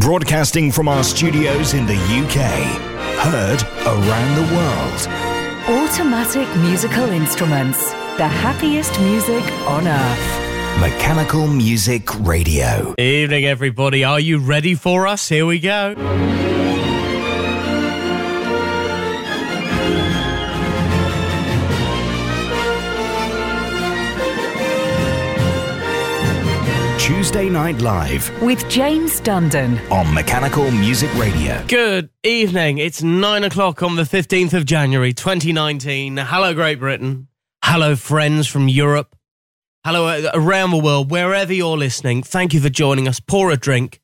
Broadcasting from our studios in the UK. Heard around the world. Automatic musical instruments. The happiest music on earth. Mechanical Music Radio. Evening, everybody. Are you ready for us? Here we go. Tuesday Night Live With James Dundon. on Mechanical Music Radio. Good evening. It's nine o'clock on the 15th of January, 2019. Hello, Great Britain. Hello, friends from Europe. Hello, uh, around the world, wherever you're listening. Thank you for joining us. Pour a drink.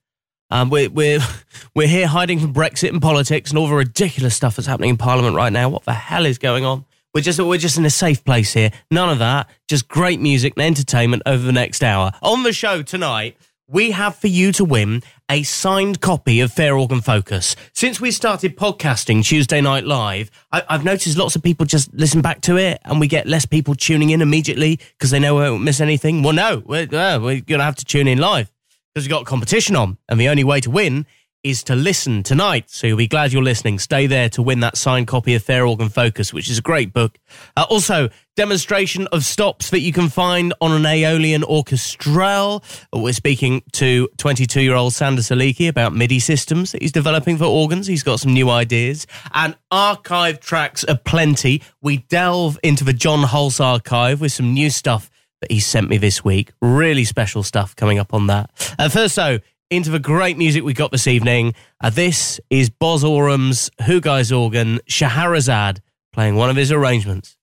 Um, we're, we're, we're here hiding from Brexit and politics and all the ridiculous stuff that's happening in Parliament right now. What the hell is going on? We're just, we're just in a safe place here. None of that. Just great music and entertainment over the next hour. On the show tonight, we have for you to win a signed copy of Fair Organ Focus. Since we started podcasting Tuesday Night Live, I, I've noticed lots of people just listen back to it and we get less people tuning in immediately because they know we won't miss anything. Well, no, we're, uh, we're going to have to tune in live because we've got competition on. And the only way to win is to listen tonight. So you'll be glad you're listening. Stay there to win that signed copy of Fair Organ Focus, which is a great book. Uh, also, demonstration of stops that you can find on an Aeolian Orchestrelle. We're speaking to 22 year old Sander Seleski about MIDI systems that he's developing for organs. He's got some new ideas and archive tracks aplenty. We delve into the John Hulse archive with some new stuff that he sent me this week. Really special stuff coming up on that. Uh, first, though, into the great music we got this evening. Uh, this is Boz Oram's Who Guys organ, Shahrazad, playing one of his arrangements.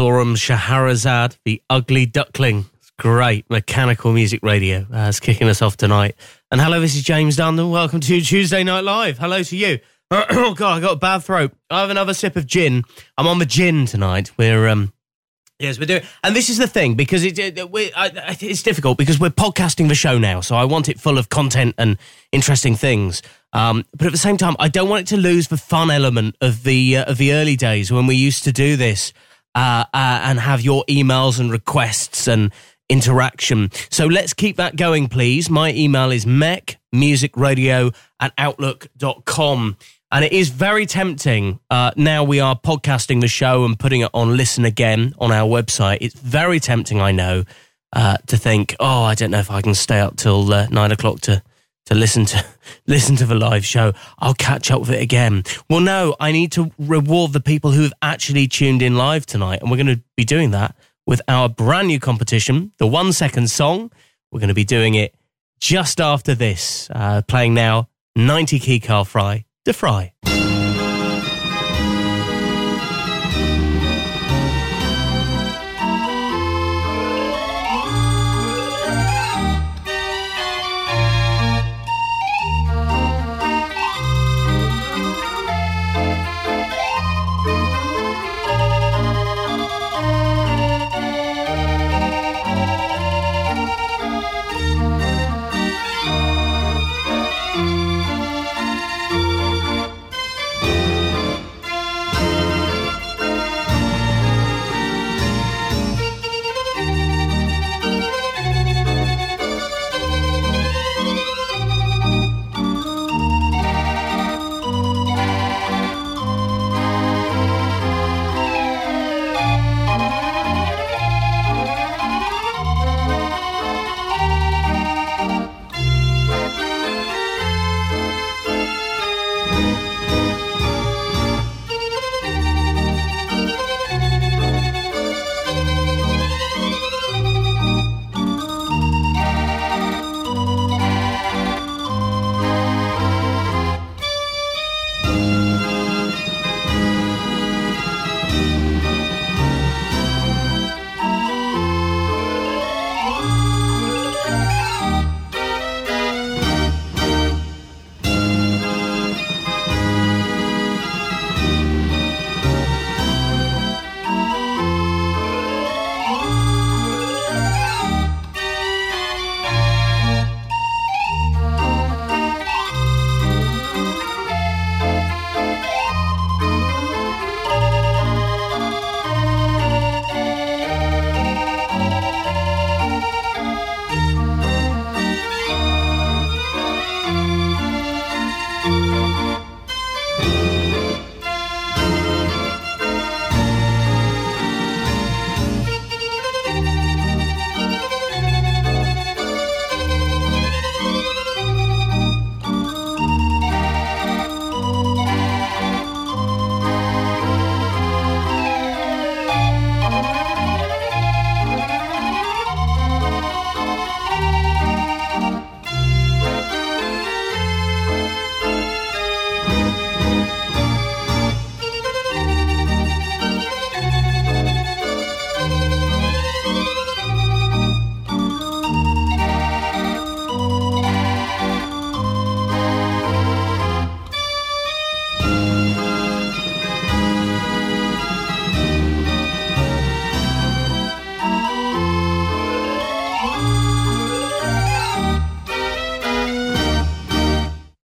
Boz Oram Shahrazad, the ugly duckling. It's great. Mechanical Music Radio uh, is kicking us off tonight. And hello, this is James Dundon. Welcome to Tuesday Night Live. Hello to you. oh, God, I got a bad throat. I have another sip of gin. I'm on the gin tonight. We're, um, Yes, we're doing, and this is the thing because it, it we, I- it's difficult because we're podcasting the show now, so I want it full of content and interesting things. Um, but at the same time, I don't want it to lose the fun element of the uh, of the early days when we used to do this uh, uh, and have your emails and requests and interaction. So let's keep that going, please. My email is mechmusicradio at outlook.com. And it is very tempting. Uh, now we are podcasting the show and putting it on Listen Again on our website. It's very tempting, I know, uh, to think, oh, I don't know if I can stay up till uh, nine o'clock to to listen to listen to the live show, I'll catch up with it again. Well, no, I need to reward the people who have actually tuned in live tonight, and we're going to be doing that with our brand new competition, the one second song. We're going to be doing it just after this, uh, playing now 90 key Carl Frei to fry.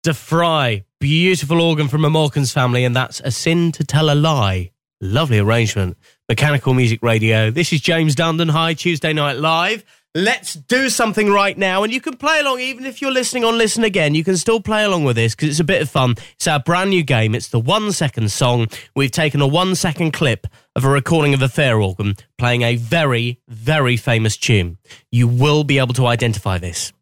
De Fry, beautiful organ from a Morkins family, and that's A Sin to Tell a Lie. Lovely arrangement. Mechanical Music Radio. This is James Dundon. Hi, Tuesday Night Live. Let's do something right now, and you can play along even if you're listening on Listen Again. You can still play along with this because it's a bit of fun. It's our brand new game. It's the one second song. We've taken a one second clip of a recording of a fair organ playing a very, very famous tune. You will be able to identify this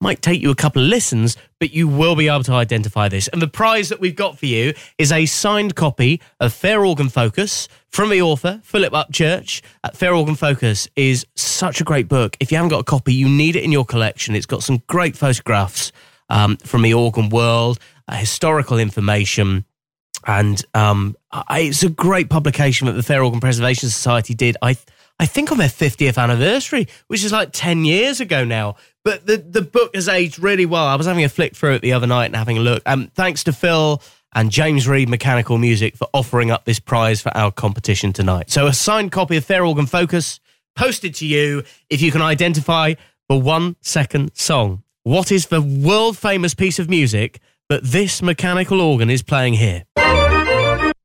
might take you a couple of listens, but you will be able to identify this. And the prize that we've got for you is a signed copy of Fair Organ Focus from the author, Philip Upchurch. Uh, Fair Organ Focus is such a great book. If you haven't got a copy, you need it in your collection. It's got some great photographs um, from the organ world, uh, historical information. And um, I, it's a great publication that the Fair Organ Preservation Society did. I I think on their 50th anniversary, which is like 10 years ago now. But the, the book has aged really well. I was having a flick through it the other night and having a look. Um, thanks to Phil and James Reed Mechanical Music for offering up this prize for our competition tonight. So a signed copy of Fair Organ Focus posted to you if you can identify the one second song. What is the world famous piece of music that this mechanical organ is playing here?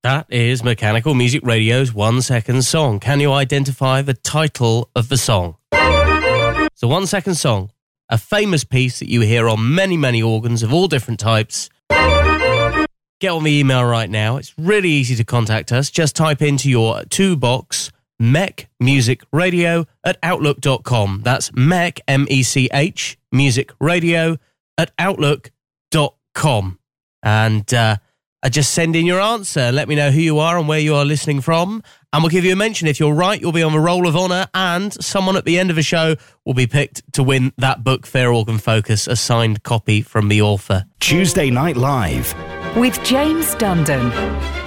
That is Mechanical Music Radio's one second song. Can you identify the title of the song? It's a one second song, a famous piece that you hear on many, many organs of all different types. Get on the email right now. It's really easy to contact us. Just type into your two box mech music radio at outlook.com. That's mech, M E C H, music radio at outlook.com. And uh, just send in your answer. Let me know who you are and where you are listening from. And we'll give you a mention. If you're right, you'll be on the roll of honour, and someone at the end of the show will be picked to win that book, Fair Organ Focus, a signed copy from the author. Tuesday Night Live with James Dundon.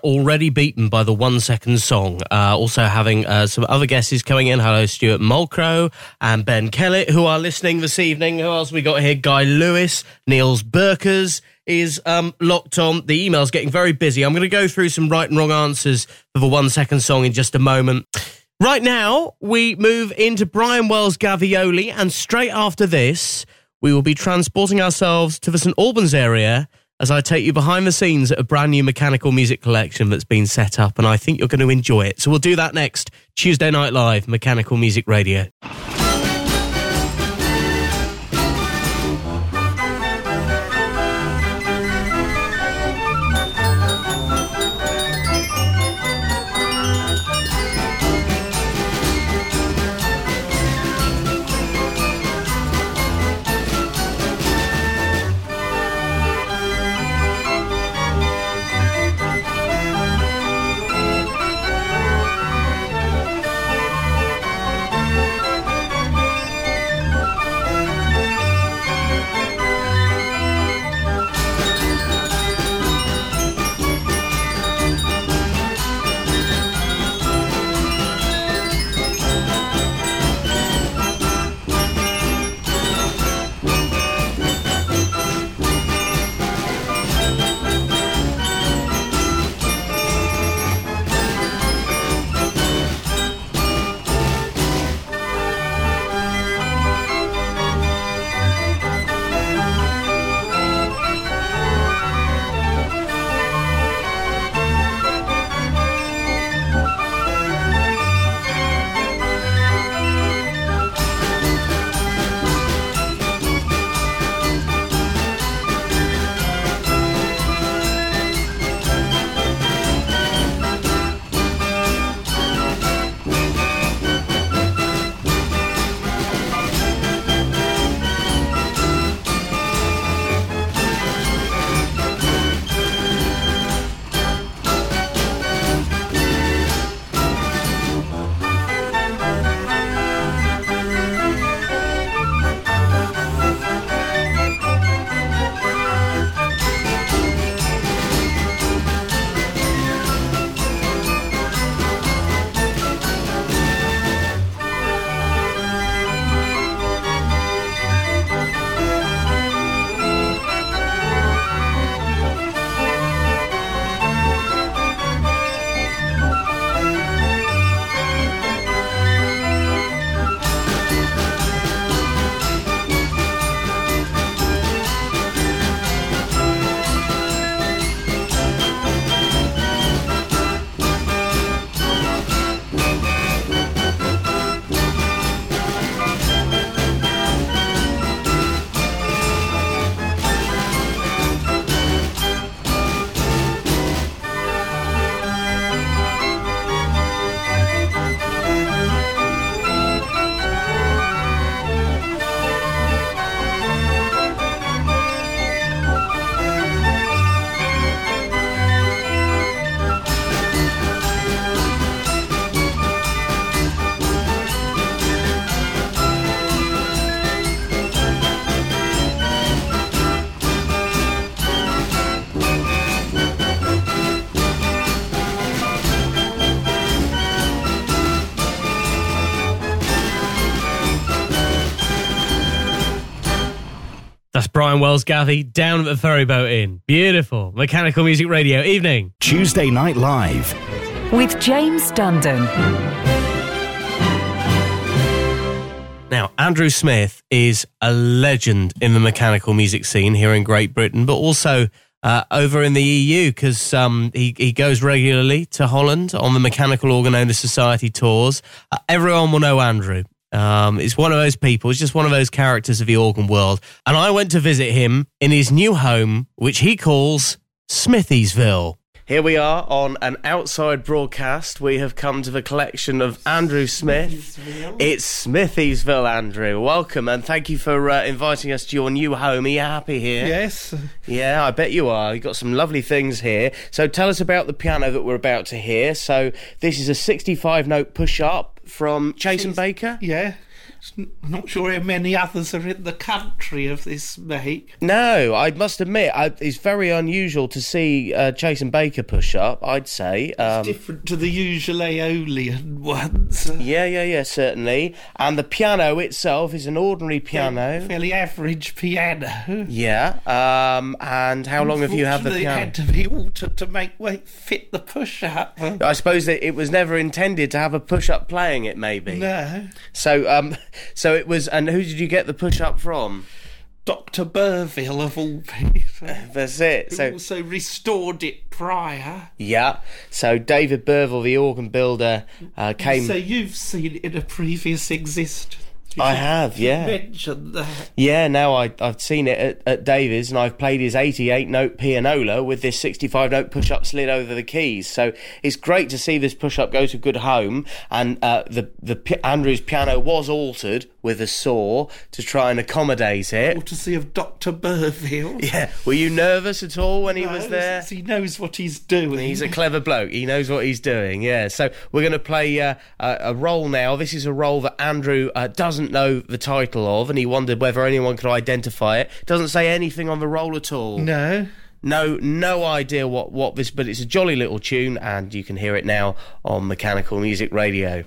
Already beaten by the one second song. Uh, also having uh, some other guesses coming in. Hello, Stuart Mulcrow and Ben Kellett, who are listening this evening. Who else we got here? Guy Lewis, Niels Burkers is um, locked on. The email's getting very busy. I'm going to go through some right and wrong answers for the one second song in just a moment. Right now, we move into Brian Wells Gavioli, and straight after this, we will be transporting ourselves to the St Albans area as I take you behind the scenes at a brand new mechanical music collection that's been set up, and I think you're going to enjoy it. So we'll do that next. Tuesday Night Live, Mechanical Music Radio. Brian Wells Gaffey down at the Ferryboat Inn. Beautiful. Mechanical Music Radio. Evening. Tuesday Night Live. With James Dundon. Now, Andrew Smith is a legend in the mechanical music scene here in Great Britain, but also uh, over in the EU because um, he, he goes regularly to Holland on the Mechanical Organ Owner Society tours. Uh, everyone will know Andrew. Um, he's one of those people. It's just one of those characters of the organ world. And I went to visit him in his new home, which he calls Smithysville. Here we are on an outside broadcast. We have come to the collection of Andrew Smith. It's Smithysville, Andrew. Welcome and thank you for uh, inviting us to your new home. Are you happy here? Yes. Yeah, I bet you are. You've got some lovely things here. So tell us about the piano that we're about to hear. So this is a 65 note push up from Chase and Baker? Yeah. I'm not sure how many others are in the country of this make. No, I must admit, I, it's very unusual to see uh, Chase and Baker push up, I'd say. Um, different to the usual Aeolian ones. Yeah, yeah, yeah, certainly. And the piano itself is an ordinary piano. Fairly average piano. Yeah. Um, and how long have you had the piano? It had to be altered to make weight fit the push up. I suppose that it was never intended to have a push up playing it, maybe. No. So, um, so it was, and who did you get the push up from? Dr. Burville of all people. That's it. so also restored it prior. Yeah. So David Burville, the organ builder, uh, came. So you've seen it in a previous existence. I have, yeah. That. Yeah, now I, I've seen it at, at Davies and I've played his 88 note pianola with this 65 note push up slid over the keys. So it's great to see this push up go to good home. And uh, the, the Andrew's piano was altered with a saw to try and accommodate it. Courtesy of Dr. Burville. Yeah. Were you nervous at all when he was there? He knows what he's doing. He's a clever bloke. He knows what he's doing, yeah. So we're going to play uh, a, a roll now. This is a role that Andrew uh, doesn't know the title of, and he wondered whether anyone could identify it. Doesn't say anything on the roll at all. No. No, no idea what, what this, but it's a jolly little tune, and you can hear it now on Mechanical Music Radio.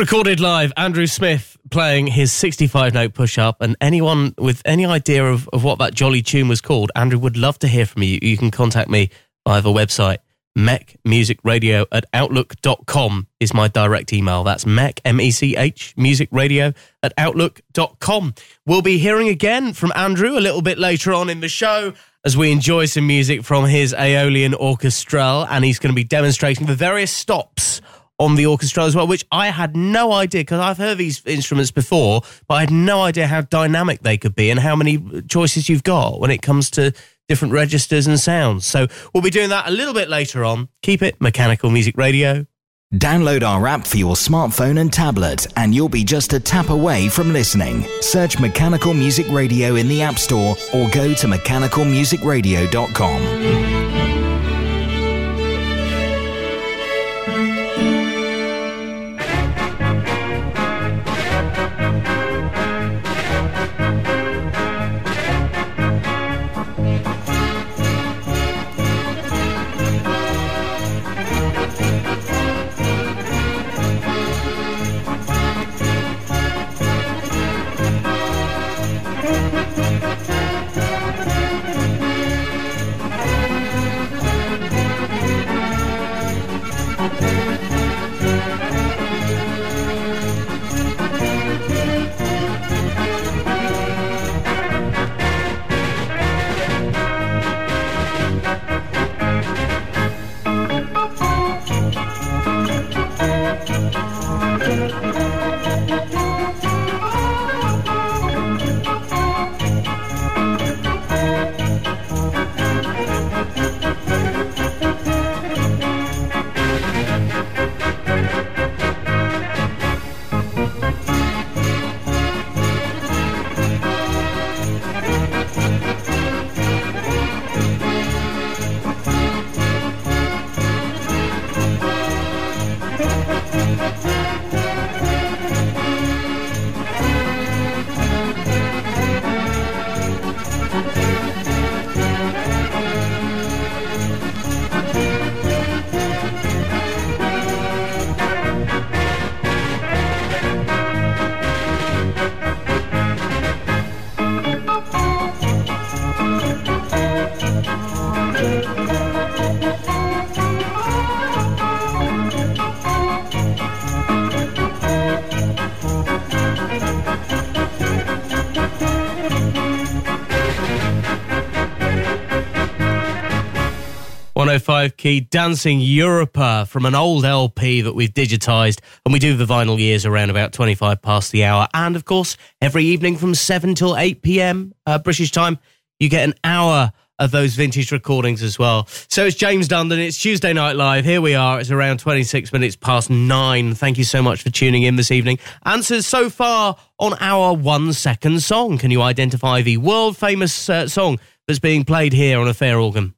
Recorded live, Andrew Smith playing his 65 note push up. And anyone with any idea of, of what that jolly tune was called, Andrew would love to hear from you. You can contact me via the website. Mech Music Radio at outlook.com is my direct email. That's Mech, M E C H, Music Radio at outlook.com. We'll be hearing again from Andrew a little bit later on in the show as we enjoy some music from his Aeolian Orchestrelle, and he's going to be demonstrating the various stops on the orchestra as well, which I had no idea because I've heard these instruments before, but I had no idea how dynamic they could be and how many choices you've got when it comes to different registers and sounds. So we'll be doing that a little bit later on. Keep it Mechanical Music Radio. Download our app for your smartphone and tablet, and you'll be just a tap away from listening. Search Mechanical Music Radio in the App Store or go to mechanicalmusicradio.com. 105 key Dancing Europa from an old LP that we've digitized. And we do the vinyl years around about 25 past the hour. And of course, every evening from 7 till 8 p.m. Uh, British time, you get an hour of those vintage recordings as well. So it's James Dundon. It's Tuesday Night Live. Here we are. It's around 26 minutes past nine. Thank you so much for tuning in this evening. Answers so far on our one second song. Can you identify the world famous uh, song that's being played here on a fair organ?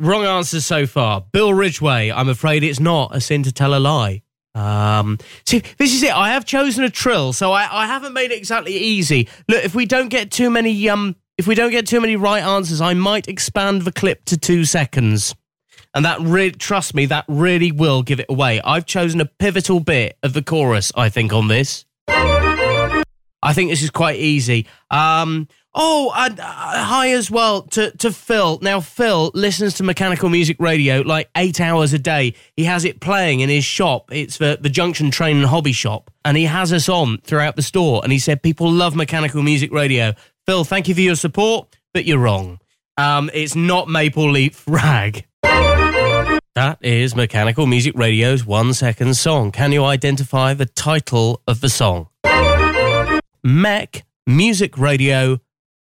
Wrong answers so far. Bill Ridgway, I'm afraid it's not a sin to tell a lie. Um, see, this is it. I have chosen a trill, so I, I haven't made it exactly easy. Look, if we don't get too many, um, if we don't get too many right answers, I might expand the clip to two seconds, and that really, trust me, that really will give it away. I've chosen a pivotal bit of the chorus. I think on this. I think this is quite easy. Um, Oh, uh, hi as well to, to Phil. Now, Phil listens to mechanical music radio like eight hours a day. He has it playing in his shop. It's the, the Junction Train and Hobby Shop. And he has us on throughout the store. And he said people love mechanical music radio. Phil, thank you for your support, but you're wrong. Um, it's not Maple Leaf Rag. That is Mechanical Music Radio's one second song. Can you identify the title of the song? Mech Music Radio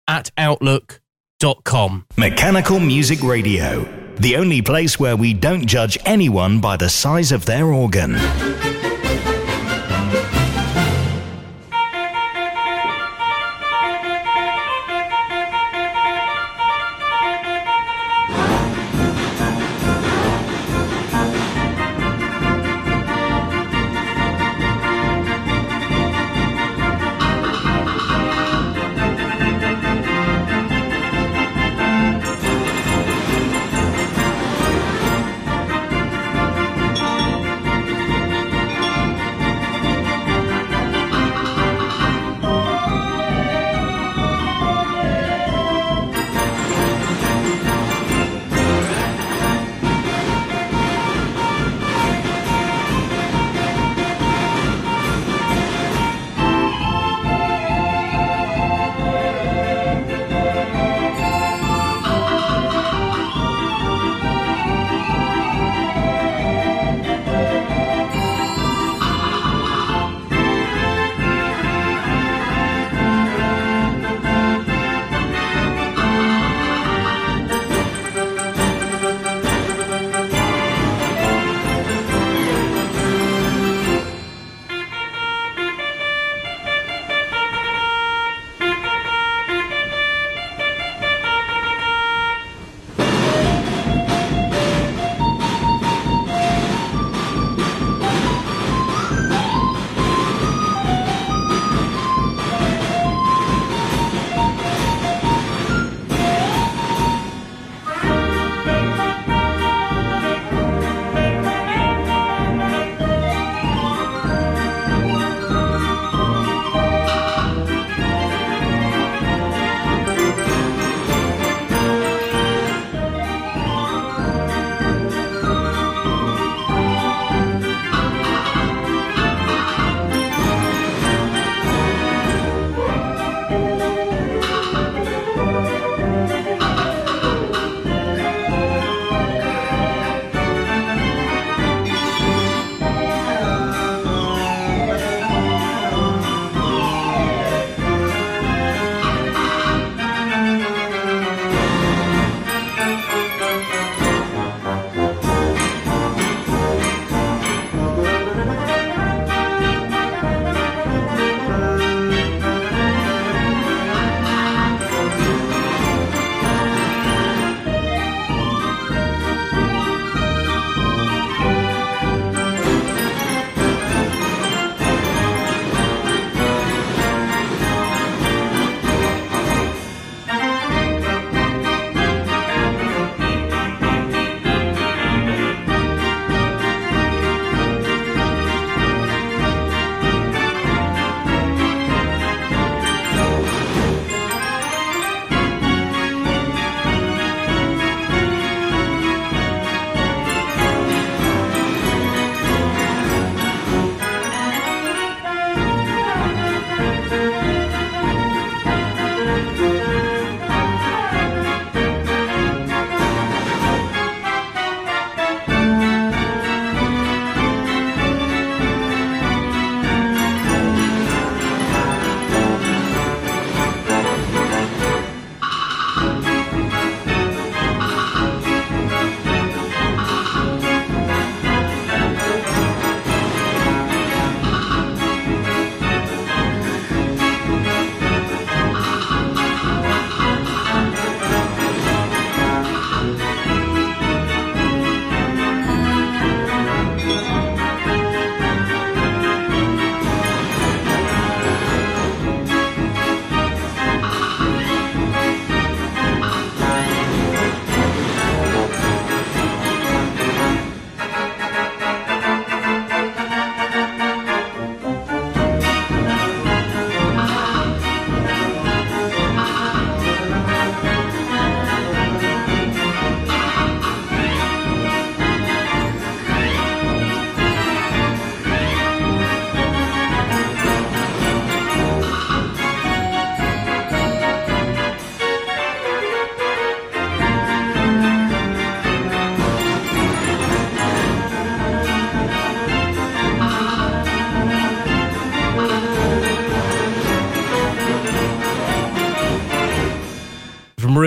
at outlook.com. Mechanical Music Radio, the only place where we don't judge anyone by the size of their organ.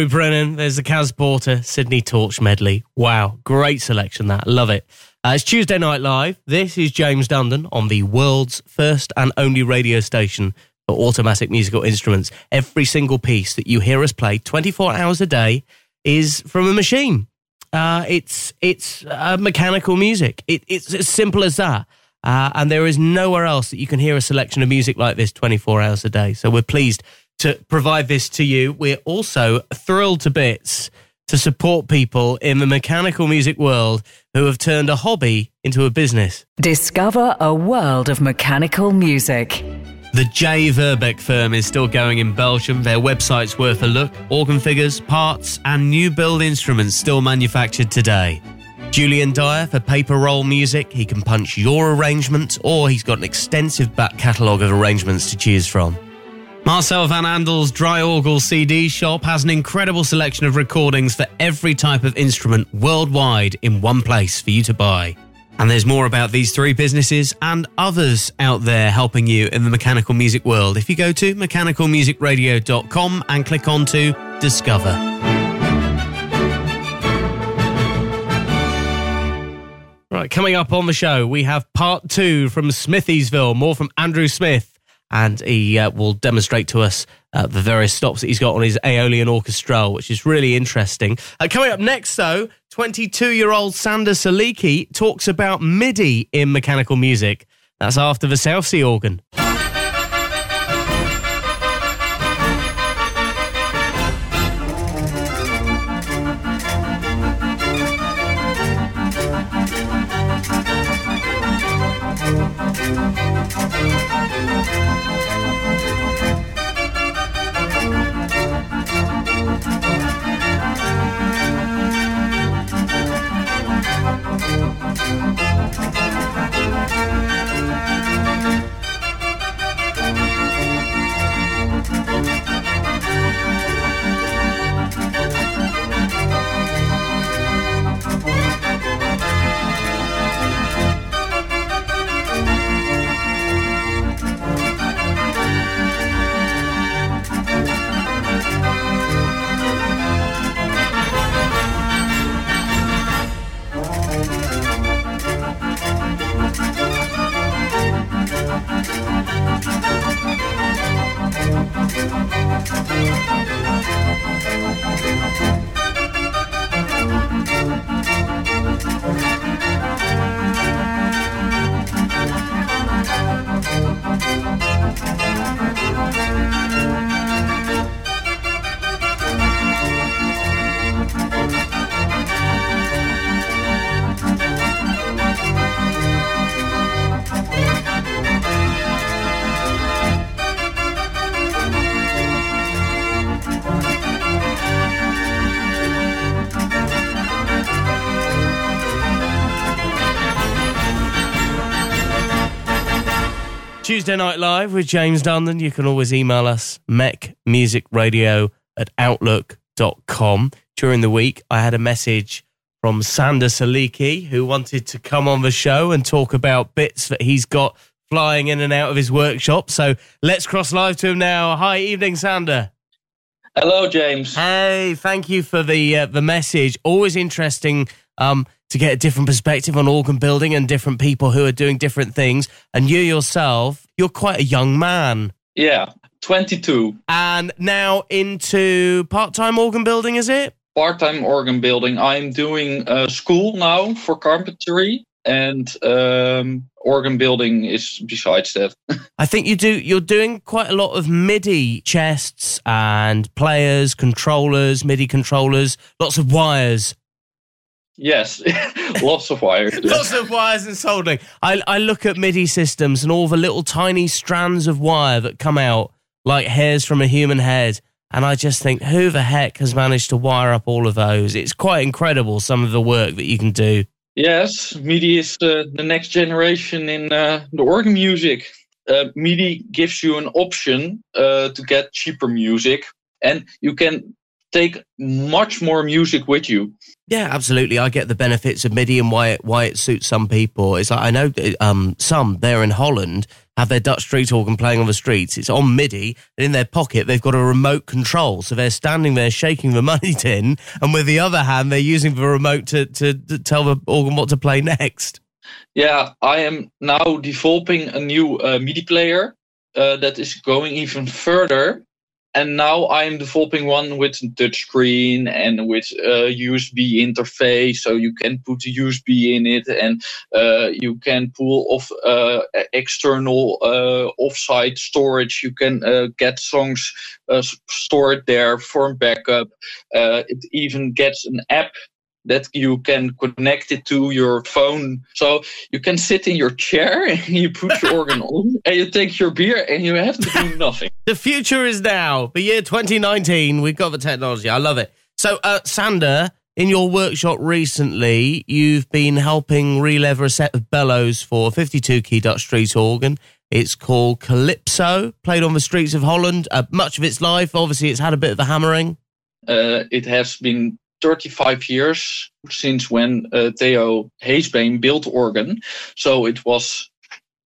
Brennan. There's the Kaz Porter Sydney Torch medley. Wow, great selection that. Love it. Uh, it's Tuesday Night Live. This is James Dundon on the world's first and only radio station for automatic musical instruments. Every single piece that you hear us play 24 hours a day is from a machine. Uh, it's it's uh, mechanical music. It, it's as simple as that. Uh, and there is nowhere else that you can hear a selection of music like this 24 hours a day. So we're pleased to provide this to you. We're also thrilled to bits to support people in the mechanical music world who have turned a hobby into a business. Discover a world of mechanical music. The J. Verbeeck firm is still going in Belgium. Their website's worth a look. Organ figures, parts, and new build instruments still manufactured today. Julian Dyer for paper roll music. He can punch your arrangement, or he's got an extensive back catalogue of arrangements to choose from. Marcel van Andel's Draaiorgel CD shop has an incredible selection of recordings for every type of instrument worldwide in one place for you to buy. And there's more about these three businesses and others out there helping you in the mechanical music world if you go to mechanicalmusicradio.com and click on to Discover. Right, coming up on the show, we have part two from Smithysville, more from Andrew Smith, and he uh, will demonstrate to us uh, the various stops that he's got on his Aeolian Orchestrelle, which is really interesting. Uh, coming up next, though, 22 year old Sander Seleski talks about MIDI in mechanical music. That's after the South Sea organ. Tuesday Night Live with James Dundon. You can always email us, mechmusicradio at outlook.com. During the week, I had a message from Sander Seleski, who wanted to come on the show and talk about bits that he's got flying in and out of his workshop. So let's cross live to him now. Hi, evening, Sander. Hello, James. Hey, thank you for the uh, the message. Always interesting um, to get a different perspective on organ building and different people who are doing different things. And you yourself, you're quite a young man. Yeah, 22. And now into part time organ building, is it? Part time organ building. I'm doing a school now for carpentry and um, organ building is besides that. I think you do. You're doing quite a lot of MIDI chests and players, controllers, MIDI controllers, lots of wires. Yes, lots of wires. lots of wires and soldering. I, I look at MIDI systems and all the little tiny strands of wire that come out like hairs from a human head. And I just think, who the heck has managed to wire up all of those? It's quite incredible, some of the work that you can do. Yes, MIDI is the, the next generation in uh, the organ music. Uh, MIDI gives you an option uh, to get cheaper music, and you can take much more music with you. Yeah, absolutely. I get the benefits of MIDI and why it, why it suits some people. It's like I know um, some there in Holland have their Dutch street organ playing on the streets. It's on MIDI, and in their pocket they've got a remote control. So they're standing there shaking the money tin, and with the other hand they're using the remote to, to, to tell the organ what to play next. Yeah, I am now developing a new uh, MIDI player uh, that is going even further and now I'm developing one with touchscreen and with a USB interface, so you can put a USB in it, and uh, you can pull off uh, external uh, offsite storage. You can uh, get songs uh, stored there for backup. Uh, it even gets an app that you can connect it to your phone. So you can sit in your chair and you put your organ on and you take your beer and you have to do nothing. the future is now. The year 2019, we've got the technology. I love it. So, uh, Sander, in your workshop recently, you've been helping relever a set of bellows for a 52 key Dutch street organ. It's called Calypso, played on the streets of Holland. Uh, much of its life, obviously, it's had a bit of a hammering. Uh, it has been 35 years since when uh, Theo Heesbeen built organ. So it was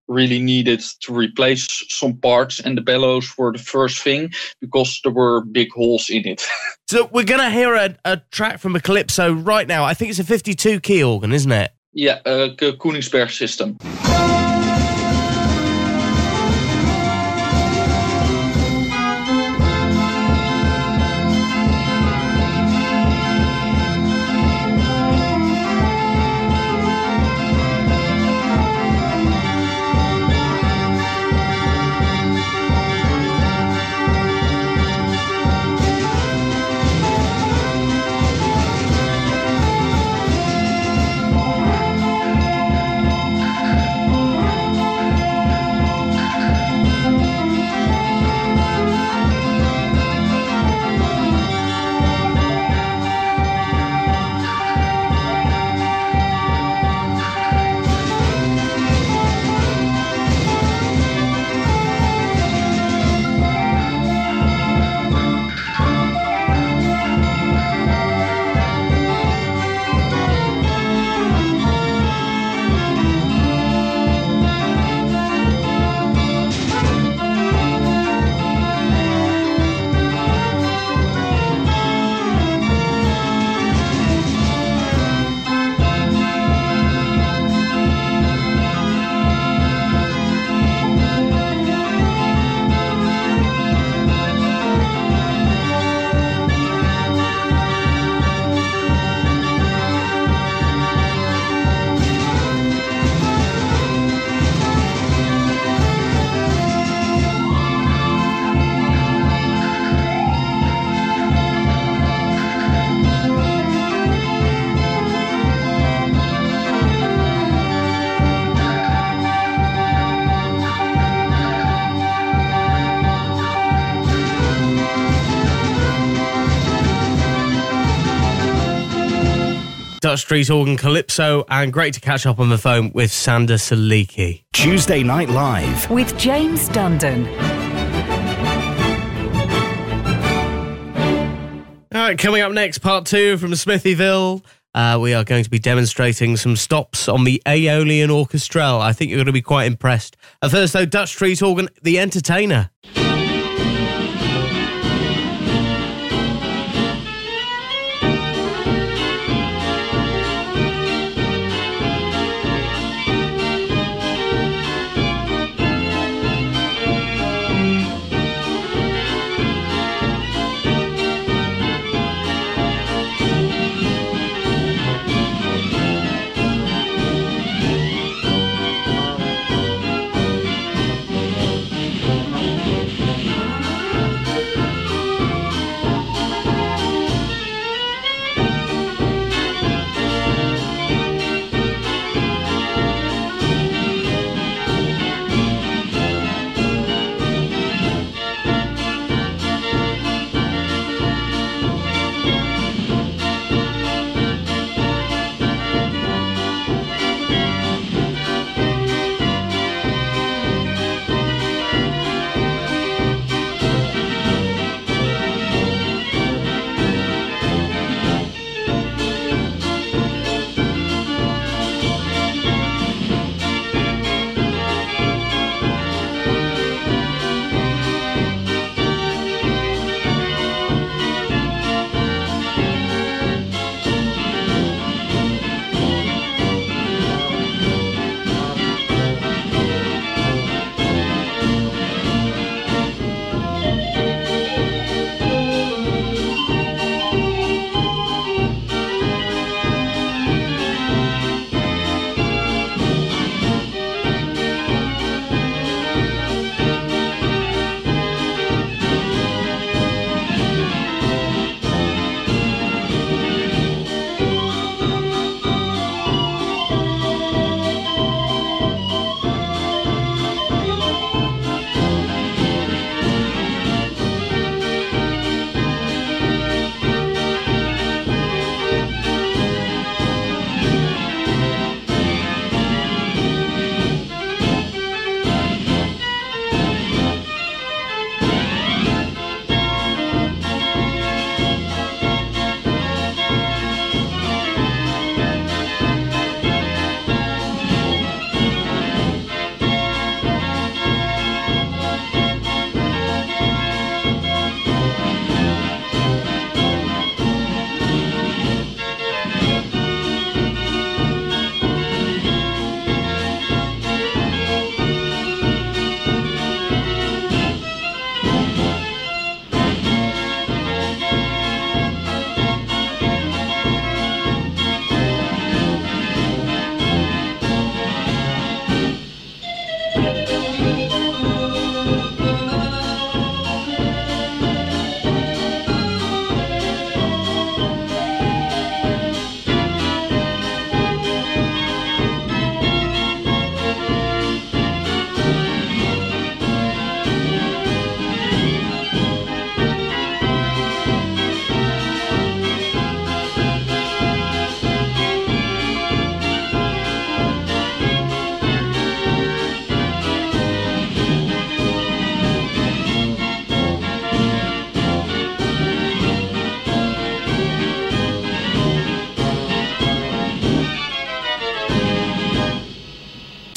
really needed to replace some parts and the bellows were the first thing because there were big holes in it. so we're going to hear a, a, track from a Calypso right now. I think it's a 52 key organ, isn't it? Yeah, a uh, Koenigsberg system. Street Organ Calypso, and great to catch up on the phone with Sander Seleski. Tuesday Night Live with James Dundon. All right, coming up next, part two from Smithyville. Uh, we are going to be demonstrating some stops on the Aeolian Orchestrelle. I think you're going to be quite impressed. At first, though, Dutch Street Organ, The Entertainer.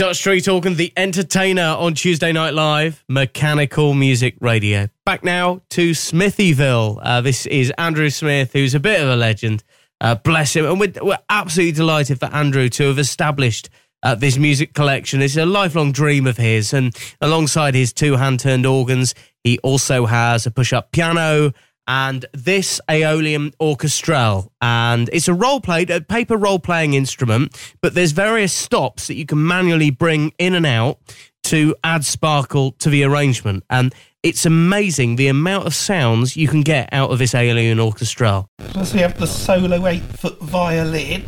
Dutch Tree talking the entertainer on Tuesday Night Live, Mechanical Music Radio. Back now to Smithyville. Uh, this is Andrew Smith, who's a bit of a legend. Uh, bless him. And we're, we're, absolutely delighted for Andrew to have established uh, this music collection. It's a lifelong dream of his. And alongside his two hand turned organs, he also has a push up piano and this Aeolian Orchestrelle. And it's a role a paper role playing instrument, but there's various stops that you can manually bring in and out to add sparkle to the arrangement. And it's amazing the amount of sounds you can get out of this Aeolian Orchestrelle. Plus, we have the solo eight foot violin.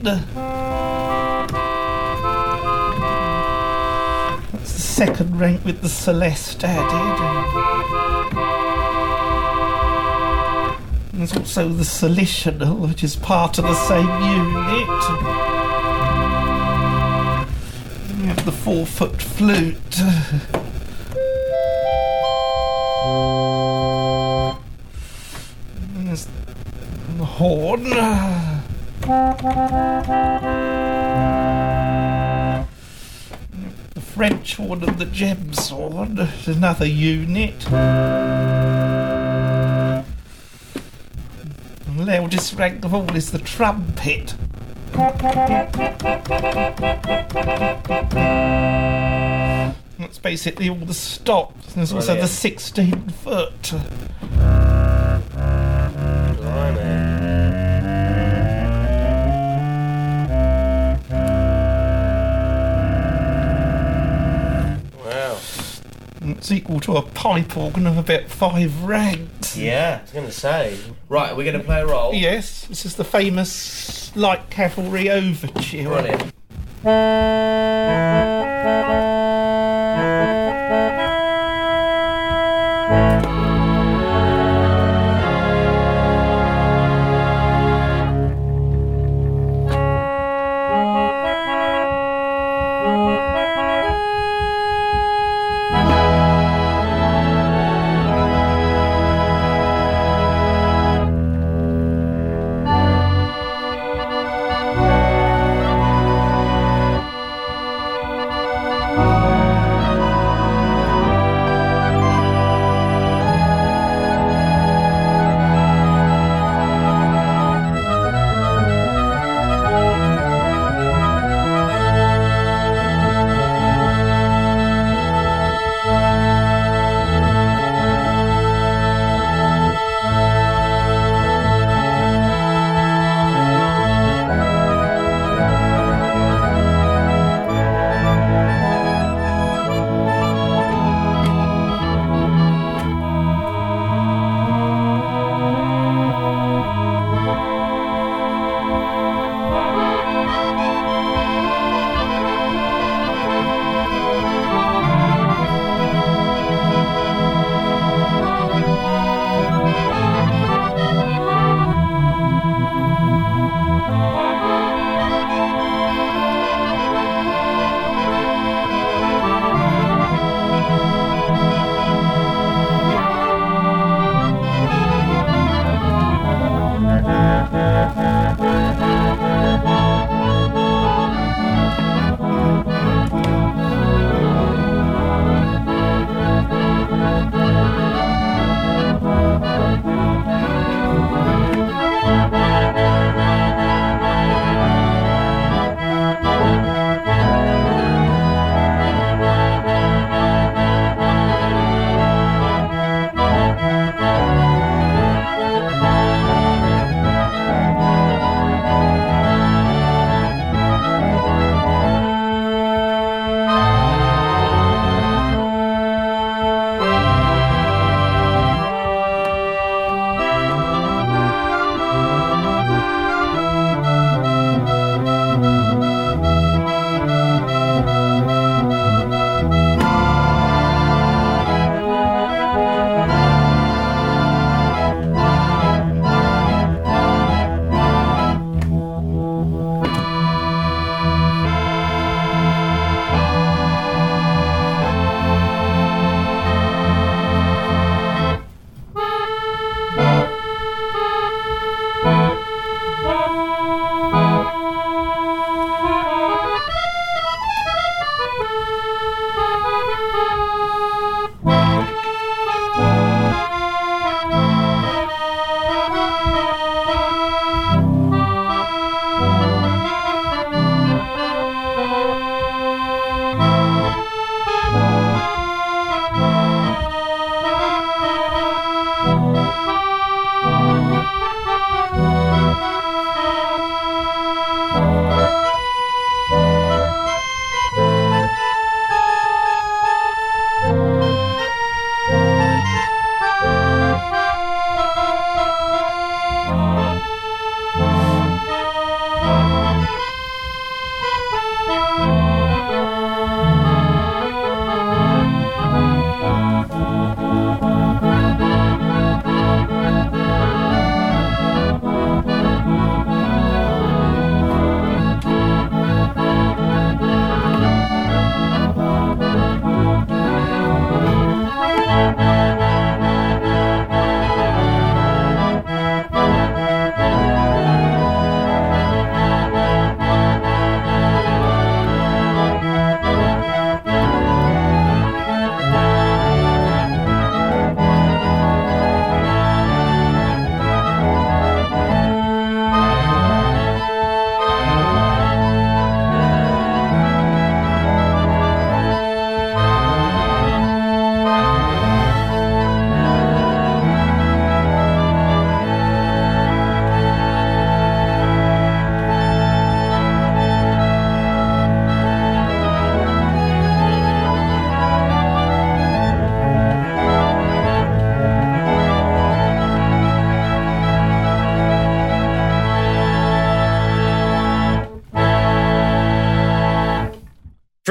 That's the second rank with the Celeste added. There's also the Salicional, which is part of the same unit. We have the four foot flute. There's the horn. The French horn and the gemshorn. Another unit. Loudest rank of all is the trumpet. That's basically all the stops. There's also the 16 foot. It's equal to a pipe organ of about five ranks. Yeah, I was going to say. Right, we're going to play a roll. Yes, this is the famous light cavalry overture. Brilliant.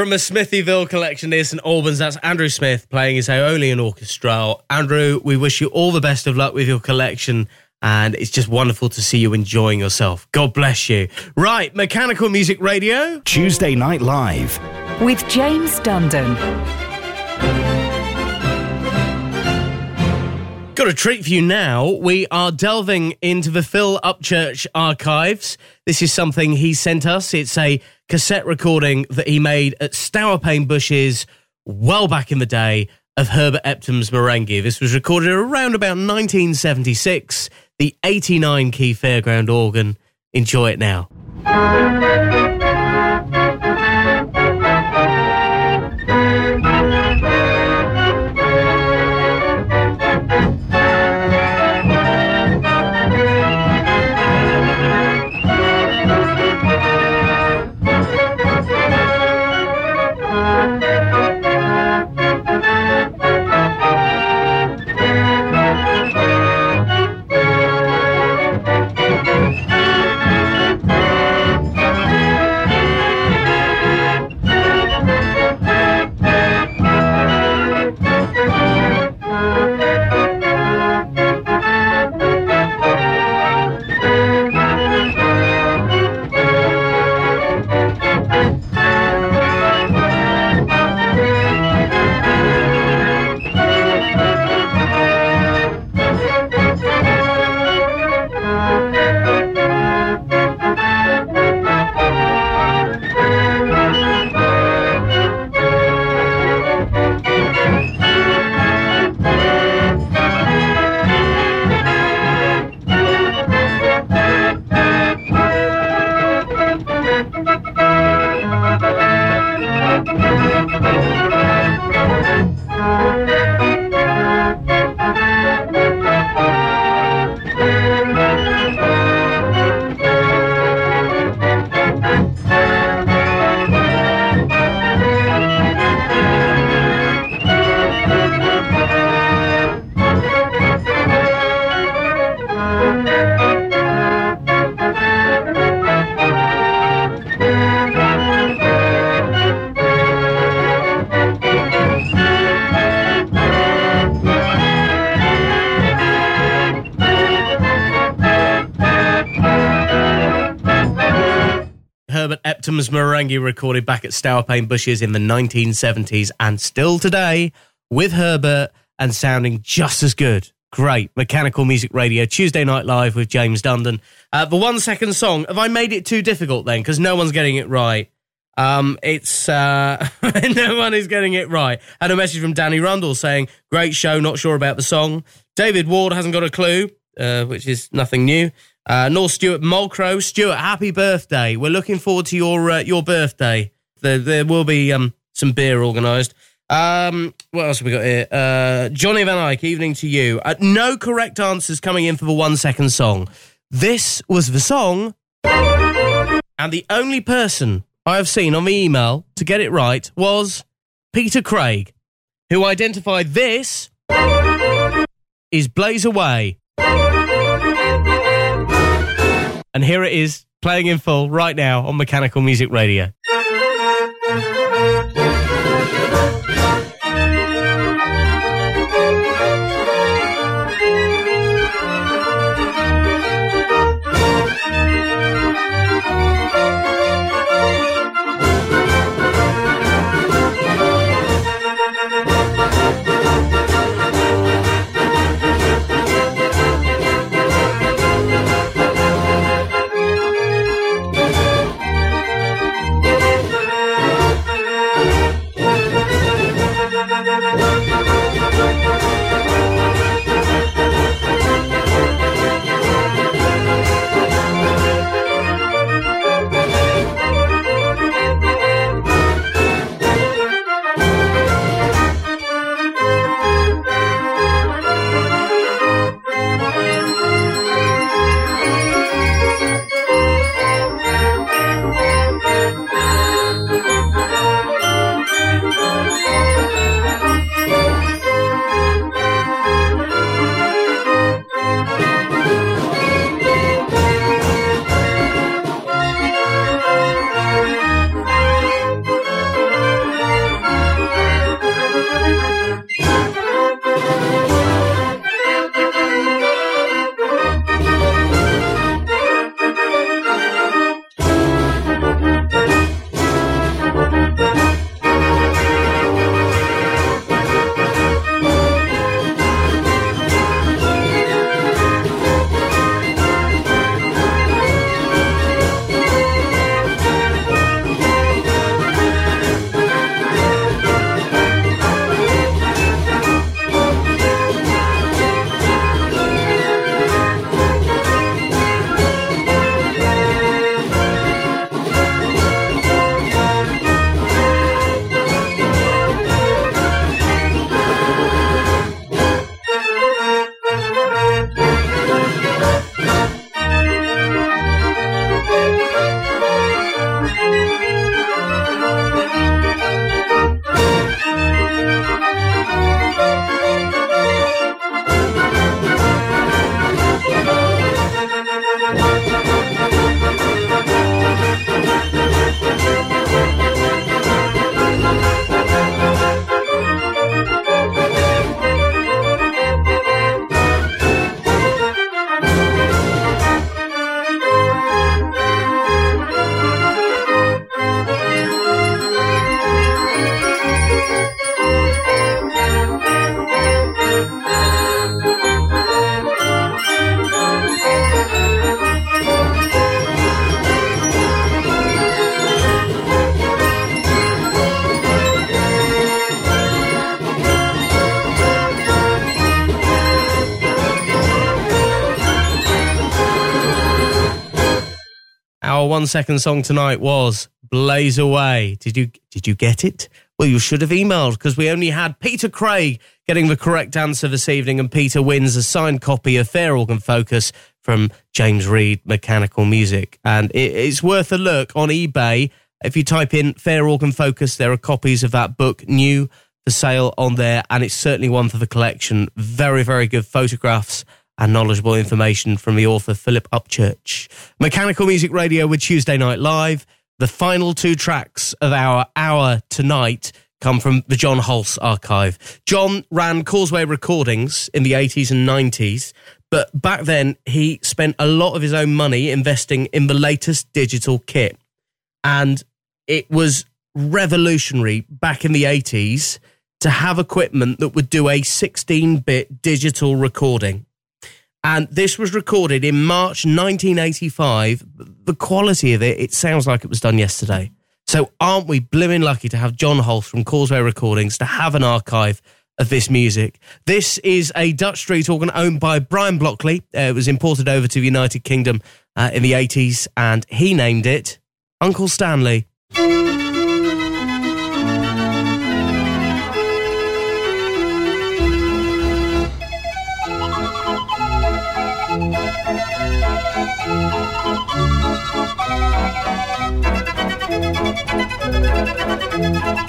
From a Smithyville collection near St Albans. That's Andrew Smith playing his Aeolian Orchestra. Andrew, we wish you all the best of luck with your collection. And it's just wonderful to see you enjoying yourself. God bless you. Right, Mechanical Music Radio. Tuesday Night Live. With James Dundon. Got a treat for you now. We are delving into the Phil Upchurch archives. This is something he sent us. It's a cassette recording that he made at Stourpane Bushes well back in the day of Herbert Epton's Marenghi. This was recorded around about 1976, the 89 key fairground organ. Enjoy it now. Epton's Marenghi recorded back at Stourpane Bushes in the 1970s and still today with Herbert and sounding just as good. Great. Mechanical Music Radio, Tuesday Night Live with James Dundon. Uh, the one second song, have I made it too difficult then? Because no one's getting it right. Um, it's, uh, no one is getting it right. Had a message from Danny Rundle saying, great show, not sure about the song. David Ward hasn't got a clue, uh, which is nothing new. Uh, North Stuart Mulcrow. Stuart, happy birthday. We're looking forward to your uh, your birthday. There, there will be um, some beer organised. Um, what else have we got here? Uh, Johnny Van Eyck, evening to you. Uh, no correct answers coming in for the one second song. This was the song, and the only person I have seen on the email to get it right was Peter Craig, who identified this is Blaze Away. And here it is, playing in full right now on Mechanical Music Radio. Our one second song tonight was Blaze Away. Did you did you get it? Well, you should have emailed because we only had Peter Craig getting the correct answer this evening, and Peter wins a signed copy of Fair Organ Focus from James Reed Mechanical Music. And it's worth a look on eBay. If you type in Fair Organ Focus, there are copies of that book new for sale on there, and it's certainly one for the collection. Very, very good photographs and knowledgeable information from the author Philip Upchurch. Mechanical Music Radio with Tuesday Night Live. The final two tracks of our hour tonight come from the John Hulse archive. John ran Causeway Recordings in the 80s and 90s, but back then he spent a lot of his own money investing in the latest digital kit. And it was revolutionary back in the 80s to have equipment that would do a 16 bit digital recording. And this was recorded in March 1985. The quality of it, it sounds like it was done yesterday. So aren't we blooming lucky to have John Hulse from Causeway Recordings to have an archive of this music? This is a Dutch street organ owned by Brian Blockley. Uh, it was imported over to the United Kingdom uh, in the 80s and he named it Uncle Stanley.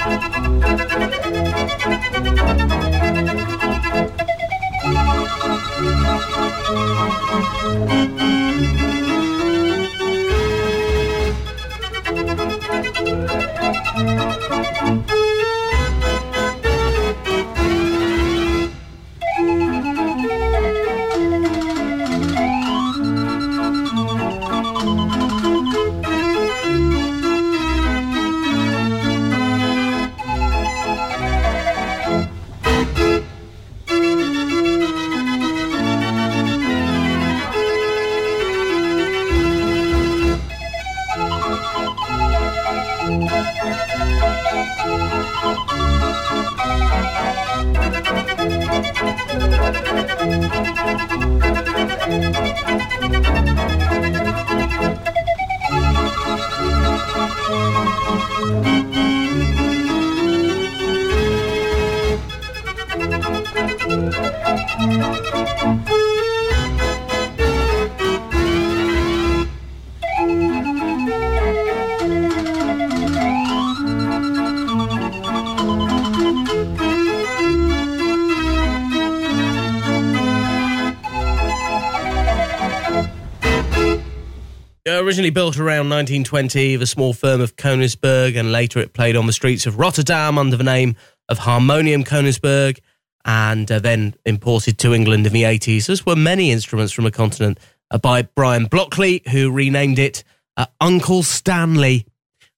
Thank you. Originally built around 1920, the small firm of Koningsberg, and later it played on the streets of Rotterdam under the name of Harmonium Koningsberg, and uh, then imported to England in the 80s, as were many instruments from a continent uh, by Brian Blockley, who renamed it uh, Uncle Stanley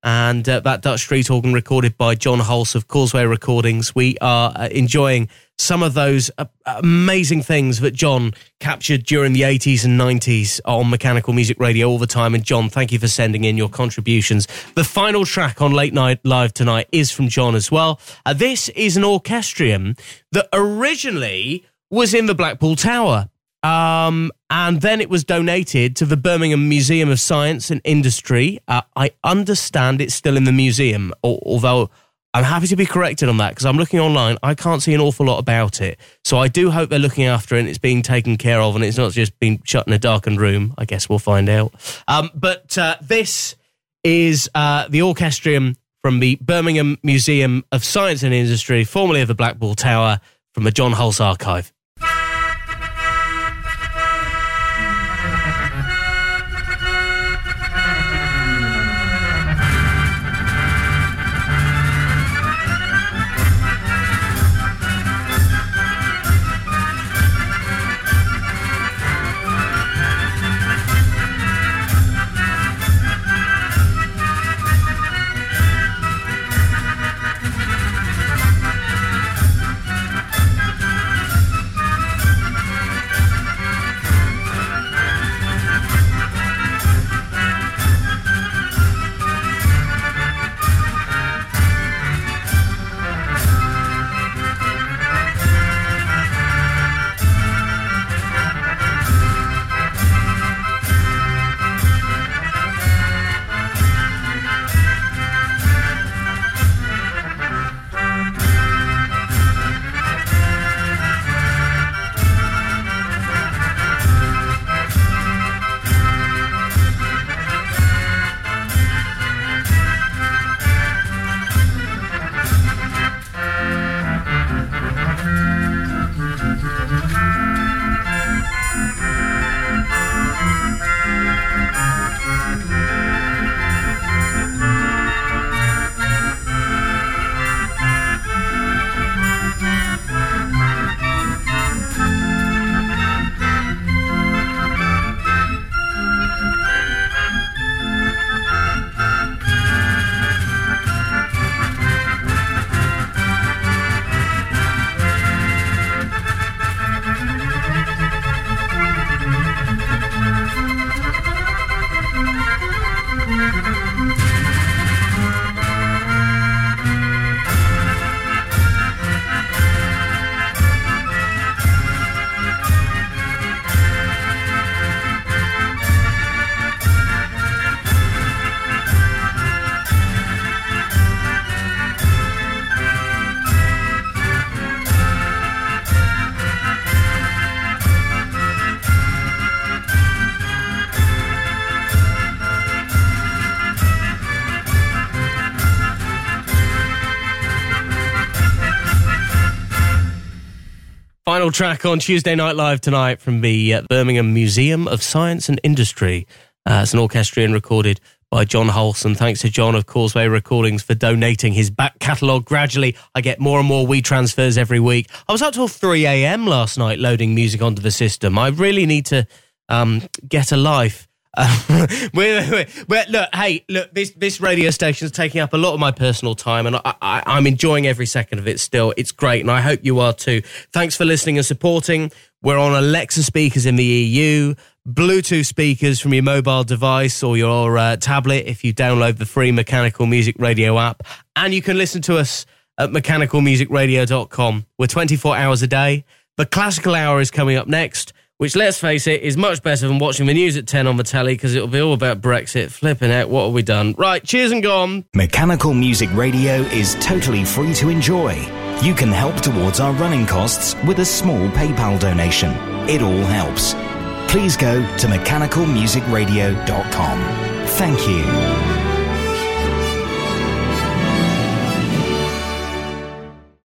and uh, that Dutch street organ recorded by John Hulse of Causeway Recordings. We are uh, enjoying some of those uh, amazing things that John captured during the 80s and 90s on Mechanical Music Radio all the time. And John, thank you for sending in your contributions. The final track on Late Night Live tonight is from John as well. Uh, this is an orchestrion that originally was in the Blackpool Tower. Um, and then it was donated to the Birmingham Museum of Science and Industry. Uh, I understand it's still in the museum, although I'm happy to be corrected on that because I'm looking online. I can't see an awful lot about it. So I do hope they're looking after it and it's being taken care of and it's not just being shut in a darkened room. I guess we'll find out. Um, but uh, this is uh, the orchestrion from the Birmingham Museum of Science and Industry, formerly of the Blackpool Tower, from the John Hulse archive. Final track on Tuesday Night Live tonight from the uh, Birmingham Museum of Science and Industry. Uh, it's an orchestrion recorded by John Hulse. Thanks to John of Causeway Recordings for donating his back catalogue. Gradually, I get more and more Wii WeTransfers every week. I was up till 3 a.m. last night loading music onto the system. I really need to um, get a life. We're, look, hey, look, this this radio station is taking up a lot of my personal time, and I, I, I'm enjoying every second of it. Still, it's great, and I hope you are too. Thanks for listening and supporting. We're on Alexa speakers in the EU. Bluetooth speakers from your mobile device or your uh, tablet if you download the free Mechanical Music Radio app. And you can listen to us at mechanicalmusicradio.com. We're 24 hours a day. The classical hour is coming up next, which, let's face it, is much better than watching the news at 10 on the telly because it'll be all about Brexit. Flipping out, what have we done? Right, cheers and gone. Mechanical Music Radio is totally free to enjoy. You can help towards our running costs with a small PayPal donation. It all helps please go to mechanicalmusicradio.com. Thank you.